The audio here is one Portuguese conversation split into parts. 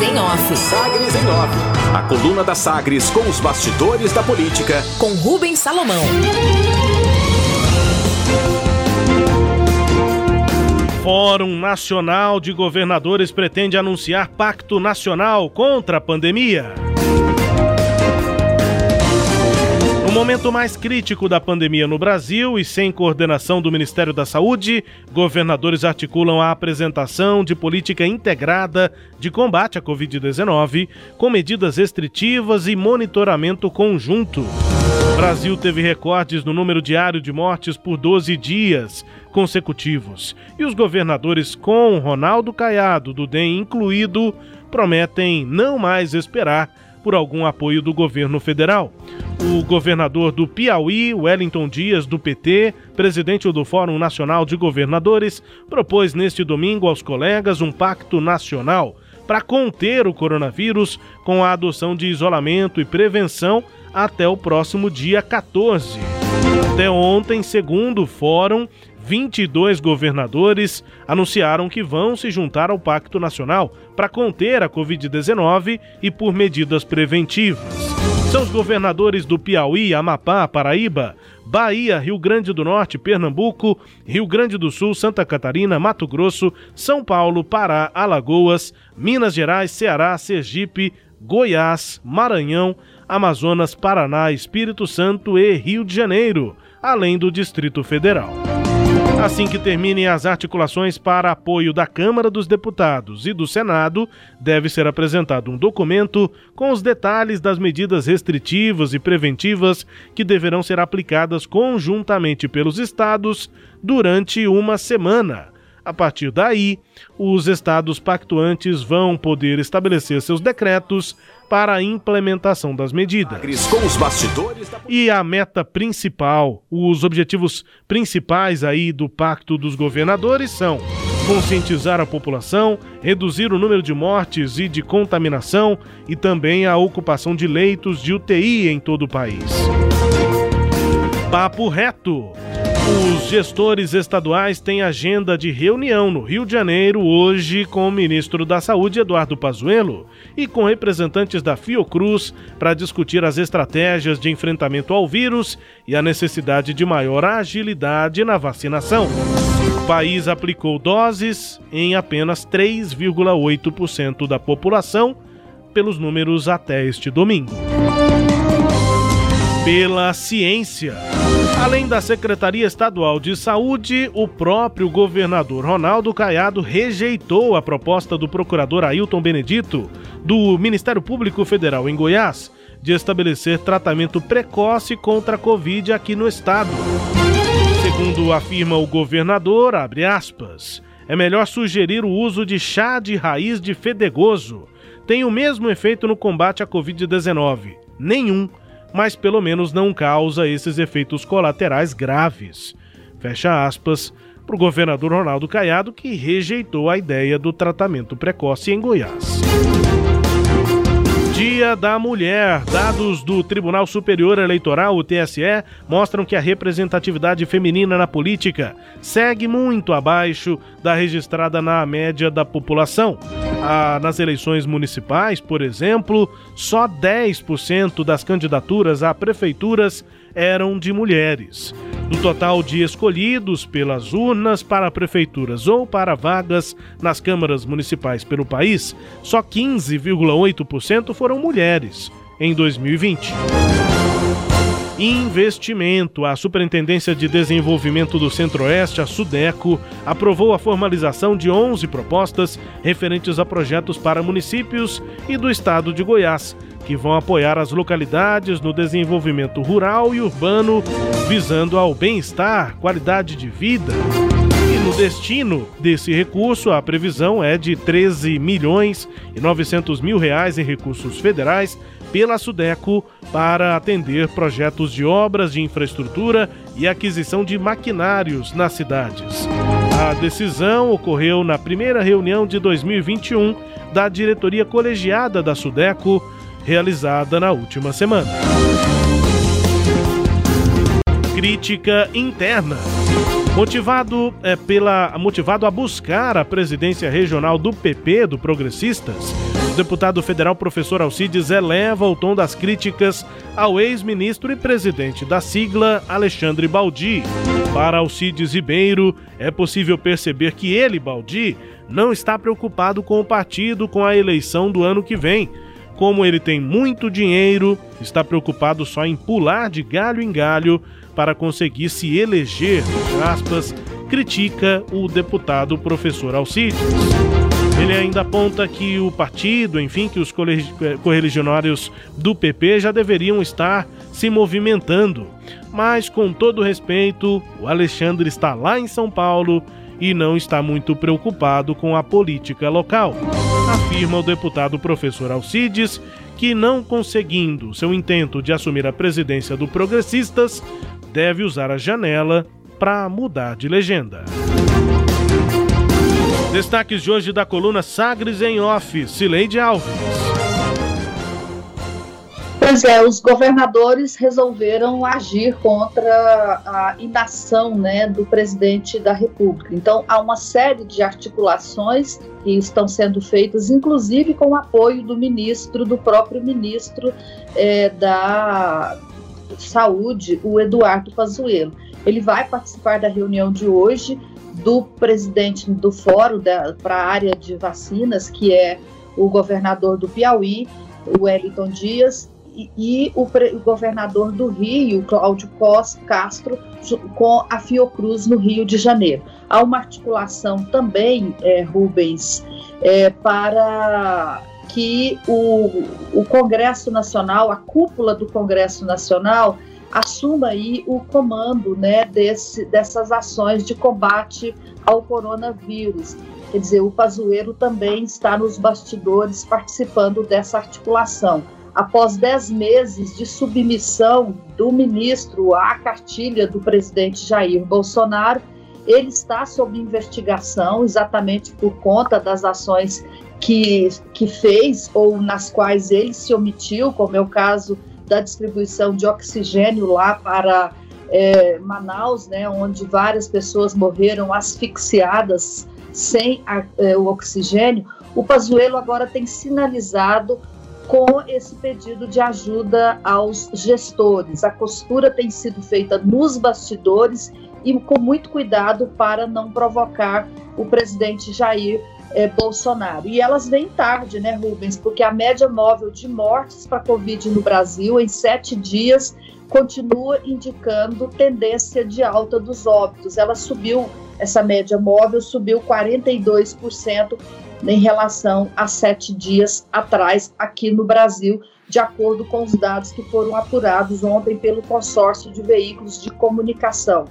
Sagres em Off. Sagres em Off. A coluna da Sagres com os bastidores da política. Com Rubens Salomão. Fórum Nacional de Governadores pretende anunciar pacto nacional contra a pandemia. No momento mais crítico da pandemia no Brasil e sem coordenação do Ministério da Saúde, governadores articulam a apresentação de política integrada de combate à Covid-19, com medidas restritivas e monitoramento conjunto. O Brasil teve recordes no número diário de mortes por 12 dias consecutivos. E os governadores, com Ronaldo Caiado, do DEM incluído, prometem não mais esperar por algum apoio do governo federal. O governador do Piauí, Wellington Dias, do PT, presidente do Fórum Nacional de Governadores, propôs neste domingo aos colegas um pacto nacional para conter o coronavírus com a adoção de isolamento e prevenção até o próximo dia 14. Até ontem, segundo o Fórum, 22 governadores anunciaram que vão se juntar ao Pacto Nacional para conter a Covid-19 e por medidas preventivas. São os governadores do Piauí, Amapá, Paraíba, Bahia, Rio Grande do Norte, Pernambuco, Rio Grande do Sul, Santa Catarina, Mato Grosso, São Paulo, Pará, Alagoas, Minas Gerais, Ceará, Sergipe, Goiás, Maranhão, Amazonas, Paraná, Espírito Santo e Rio de Janeiro, além do Distrito Federal. Assim que terminem as articulações para apoio da Câmara dos Deputados e do Senado, deve ser apresentado um documento com os detalhes das medidas restritivas e preventivas que deverão ser aplicadas conjuntamente pelos estados durante uma semana. A partir daí, os estados pactuantes vão poder estabelecer seus decretos para a implementação das medidas. E a meta principal, os objetivos principais aí do Pacto dos Governadores são conscientizar a população, reduzir o número de mortes e de contaminação e também a ocupação de leitos de UTI em todo o país. Papo reto. Os gestores estaduais têm agenda de reunião no Rio de Janeiro hoje com o ministro da Saúde, Eduardo Pazuello, e com representantes da Fiocruz para discutir as estratégias de enfrentamento ao vírus e a necessidade de maior agilidade na vacinação. O país aplicou doses em apenas 3,8% da população, pelos números até este domingo. Pela ciência. Além da Secretaria Estadual de Saúde, o próprio governador Ronaldo Caiado rejeitou a proposta do procurador Ailton Benedito, do Ministério Público Federal em Goiás, de estabelecer tratamento precoce contra a Covid aqui no estado. Segundo afirma o governador, aspas, é melhor sugerir o uso de chá de raiz de fedegoso. Tem o mesmo efeito no combate à Covid-19. Nenhum mas pelo menos não causa esses efeitos colaterais graves. Fecha aspas para o governador Ronaldo Caiado, que rejeitou a ideia do tratamento precoce em Goiás. Dia da Mulher. Dados do Tribunal Superior Eleitoral, o TSE, mostram que a representatividade feminina na política segue muito abaixo da registrada na média da população. Ah, nas eleições municipais, por exemplo, só 10% das candidaturas a prefeituras eram de mulheres. Do total de escolhidos pelas urnas para prefeituras ou para vagas nas câmaras municipais pelo país, só 15,8% foram mulheres em 2020. Investimento. A Superintendência de Desenvolvimento do Centro-Oeste, a SUDECO, aprovou a formalização de 11 propostas referentes a projetos para municípios e do estado de Goiás, que vão apoiar as localidades no desenvolvimento rural e urbano, visando ao bem-estar, qualidade de vida. E no destino desse recurso, a previsão é de 13 milhões e 900 mil reais em recursos federais pela Sudeco para atender projetos de obras de infraestrutura e aquisição de maquinários nas cidades. A decisão ocorreu na primeira reunião de 2021 da diretoria colegiada da Sudeco, realizada na última semana. Crítica interna. Motivado, é, pela, motivado a buscar a presidência regional do PP, do Progressistas, O deputado federal professor Alcides eleva o tom das críticas ao ex-ministro e presidente da sigla, Alexandre Baldi. Para Alcides Ribeiro, é possível perceber que ele, Baldi, não está preocupado com o partido com a eleição do ano que vem. Como ele tem muito dinheiro, está preocupado só em pular de galho em galho para conseguir se eleger, aspas, critica o deputado professor Alcides. Ele ainda aponta que o partido, enfim, que os correligionários do PP já deveriam estar se movimentando. Mas, com todo respeito, o Alexandre está lá em São Paulo e não está muito preocupado com a política local. Afirma o deputado professor Alcides que, não conseguindo seu intento de assumir a presidência do Progressistas, deve usar a janela para mudar de legenda. Destaques de hoje da coluna Sagres em Off, Cileide Alves. Pois é, os governadores resolveram agir contra a inação né, do presidente da República. Então, há uma série de articulações que estão sendo feitas, inclusive com o apoio do ministro, do próprio ministro é, da Saúde, o Eduardo Pazuello. Ele vai participar da reunião de hoje do presidente do fórum para a área de vacinas, que é o governador do Piauí, o Wellington Dias, e, e o, pre, o, governador do Rio, Cláudio Costa Castro, com a Fiocruz no Rio de Janeiro. Há uma articulação também, é, Rubens, é, para que o, o Congresso Nacional, a cúpula do Congresso Nacional, assuma aí o comando né, desse, dessas ações de combate ao coronavírus. Quer dizer, o Pazuello também está nos bastidores participando dessa articulação. Após dez meses de submissão do ministro à cartilha do presidente Jair Bolsonaro, ele está sob investigação exatamente por conta das ações que, que fez ou nas quais ele se omitiu, como é o caso da distribuição de oxigênio lá para é, Manaus, né, onde várias pessoas morreram asfixiadas sem a, é, o oxigênio, o Pazuello agora tem sinalizado com esse pedido de ajuda aos gestores. A costura tem sido feita nos bastidores e com muito cuidado para não provocar o presidente Jair é, Bolsonaro. E elas vêm tarde, né, Rubens? Porque a média móvel de mortes para Covid no Brasil em sete dias continua indicando tendência de alta dos óbitos. Ela subiu, essa média móvel subiu 42% em relação a sete dias atrás aqui no Brasil, de acordo com os dados que foram apurados ontem pelo consórcio de veículos de comunicação.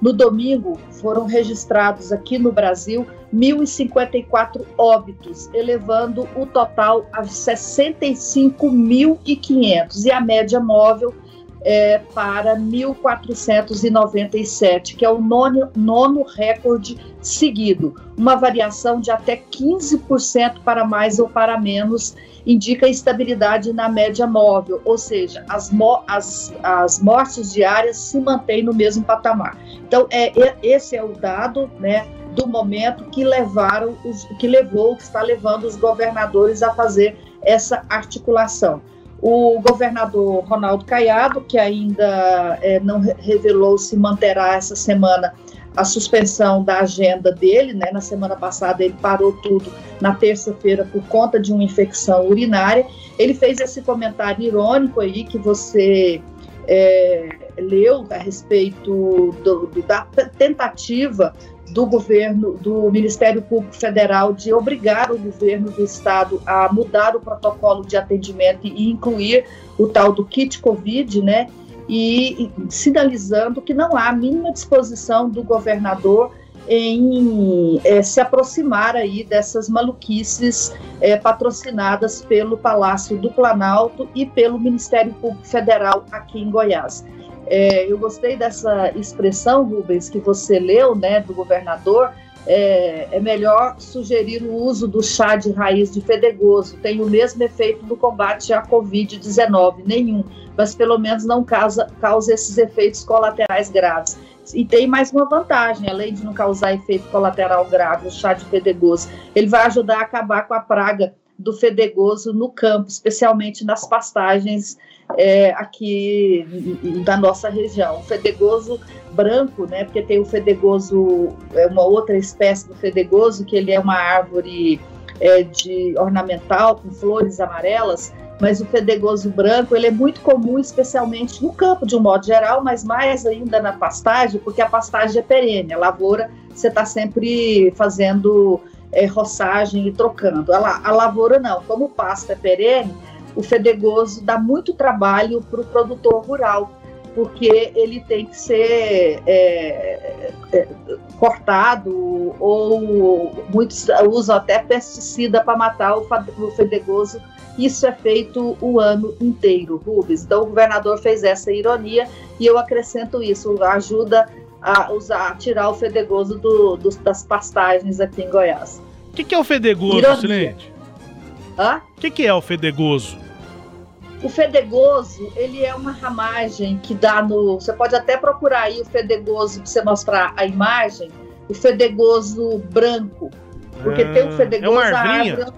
No domingo, foram registrados aqui no Brasil 1.054 óbitos, elevando o total a 65.500 e a média móvel é, para 1.497, que é o nono, nono recorde seguido. Uma variação de até 15% para mais ou para menos indica estabilidade na média móvel, ou seja, as, mo as, as mortes diárias se mantêm no mesmo patamar. Então, é, esse é o dado né, do momento que levaram os, que levou, que está levando os governadores a fazer essa articulação. O governador Ronaldo Caiado, que ainda é, não revelou se manterá essa semana a suspensão da agenda dele, né? Na semana passada ele parou tudo na terça-feira por conta de uma infecção urinária. Ele fez esse comentário irônico aí que você é, leu a respeito do, do, da tentativa do governo, do Ministério Público Federal de obrigar o governo do estado a mudar o protocolo de atendimento e incluir o tal do kit Covid, né? E, e sinalizando que não há a mínima disposição do governador em é, se aproximar aí dessas maluquices é, patrocinadas pelo Palácio do Planalto e pelo Ministério Público Federal aqui em Goiás. É, eu gostei dessa expressão, Rubens, que você leu, né, do governador. É, é, melhor sugerir o uso do chá de raiz de fedegoso. Tem o mesmo efeito do combate à Covid-19, nenhum, mas pelo menos não causa, causa esses efeitos colaterais graves. E tem mais uma vantagem, além de não causar efeito colateral grave, o chá de fedegoso, ele vai ajudar a acabar com a praga do fedegoso no campo, especialmente nas pastagens é, aqui da nossa região. O fedegoso branco, né, porque tem o fedegoso, é uma outra espécie do fedegoso, que ele é uma árvore é, de ornamental com flores amarelas, mas o fedegoso branco ele é muito comum, especialmente no campo de um modo geral, mas mais ainda na pastagem, porque a pastagem é perene, a lavoura você está sempre fazendo é, roçagem e trocando. A, a lavoura não, como o pasto é perene, o fedegoso dá muito trabalho para o produtor rural, porque ele tem que ser é, é, cortado ou muitos usam até pesticida para matar o, fedegoso. Isso é feito o ano inteiro, Rubens. Então o governador fez essa ironia e eu acrescento isso, ajuda a usar, a tirar o fedegoso do, do, das pastagens aqui em Goiás. O que, que, é o fedegoso, Silente? O que, que é o fedegoso? O fedegoso, ele é uma ramagem que dá no. Você pode até procurar aí o fedegoso para você mostrar a imagem. O fedegoso branco. Porque ah, tem o fedegoso é uma árvore.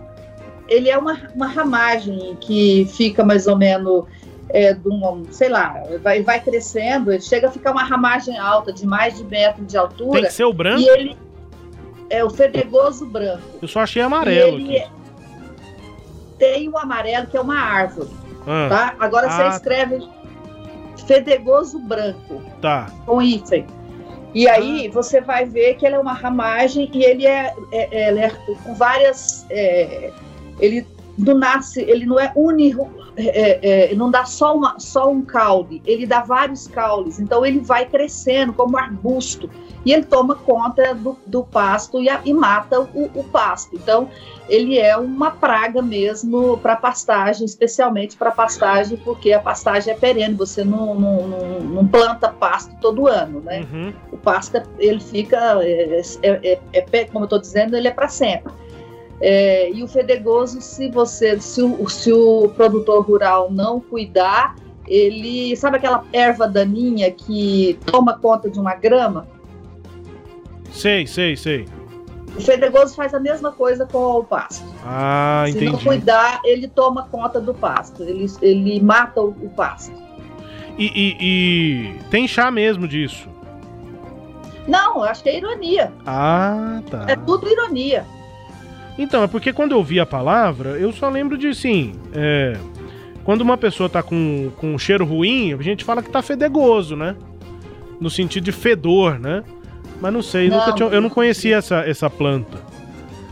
Ele é uma, uma ramagem que fica mais ou menos. É, de um, sei lá, vai, vai crescendo, ele chega a ficar uma ramagem alta, de mais de metro de altura. Tem que ser o branco? E ele é o fedegoso branco. Eu só achei amarelo. E ele tem o amarelo, que é uma árvore. Ah. Tá? Agora ah. você escreve fedegoso branco. Tá. Com hífen. E aí ah. você vai ver que ele é uma ramagem e ele é, é, é, ele é com várias. É, ele não nasce, ele não é único, é, é, não dá só, uma, só um caule, ele dá vários caules. Então ele vai crescendo como arbusto e ele toma conta do, do pasto e, a, e mata o, o, pasto. Então, ele é uma praga mesmo para pastagem, especialmente para pastagem, porque a pastagem é perene, você não, não, não, não planta pasto todo ano, né? Uhum. O pasto, ele fica, é, é, é, é como eu estou dizendo, ele é para sempre. É, e o fedegoso, se você, se o, se o produtor rural não cuidar, ele sabe aquela erva daninha que toma conta de uma grama? Sei, sei, sei. O fedegoso faz a mesma coisa com o pasto. Ah, Se entendi. Se não cuidar, ele toma conta do pasto. Ele, ele mata o, o pasto. E, e, e, tem chá mesmo disso? Não, acho que é ironia. Ah, tá. É tudo ironia. Então, é porque quando eu vi a palavra, eu só lembro de, sim, é, quando uma pessoa tá com, com um cheiro ruim, a gente fala que tá fedegoso, né? No sentido de fedor, né? Mas não sei, não, tinha, eu não conhecia essa, essa planta.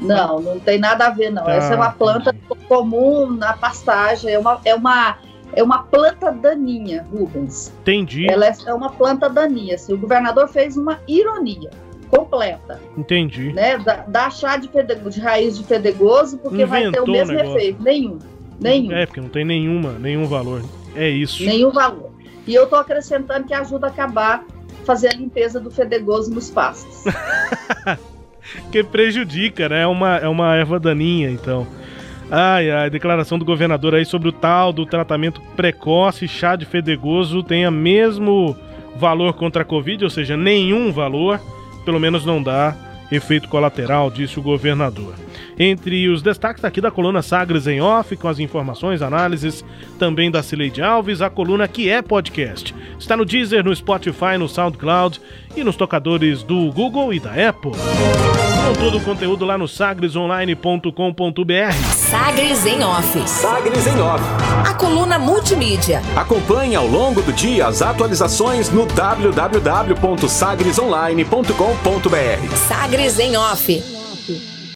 Não, não tem nada a ver, não. Tá, essa é uma planta entendi. comum na pastagem, é uma, é uma, é uma planta daninha, Rubens. Entendi. Ela é, é uma planta daninha. Assim, o governador fez uma ironia completa. Entendi. Né? Dá, dá chá de, fedego, de raiz de fedegoso, porque Inventou vai ter o mesmo efeito. Nenhum. Nenhum. É, porque não tem nenhuma, nenhum valor. É isso. Nenhum valor. E eu estou acrescentando que ajuda a acabar fazer a limpeza do fedegoso nos pastos. que prejudica, né? É uma, é uma erva daninha, então. Ai, ai, declaração do governador aí sobre o tal do tratamento precoce, chá de fedegoso o mesmo valor contra a Covid, ou seja, nenhum valor, pelo menos não dá efeito colateral, disse o governador. Entre os destaques aqui da coluna Sagres em Off, com as informações, análises, também da Cileide Alves, a coluna que é podcast. Está no Deezer, no Spotify, no SoundCloud e nos tocadores do Google e da Apple. Com todo o conteúdo lá no sagresonline.com.br. Sagres em Off. Sagres em Off. A coluna multimídia. Acompanhe ao longo do dia as atualizações no www.sagresonline.com.br. Sagres em Off.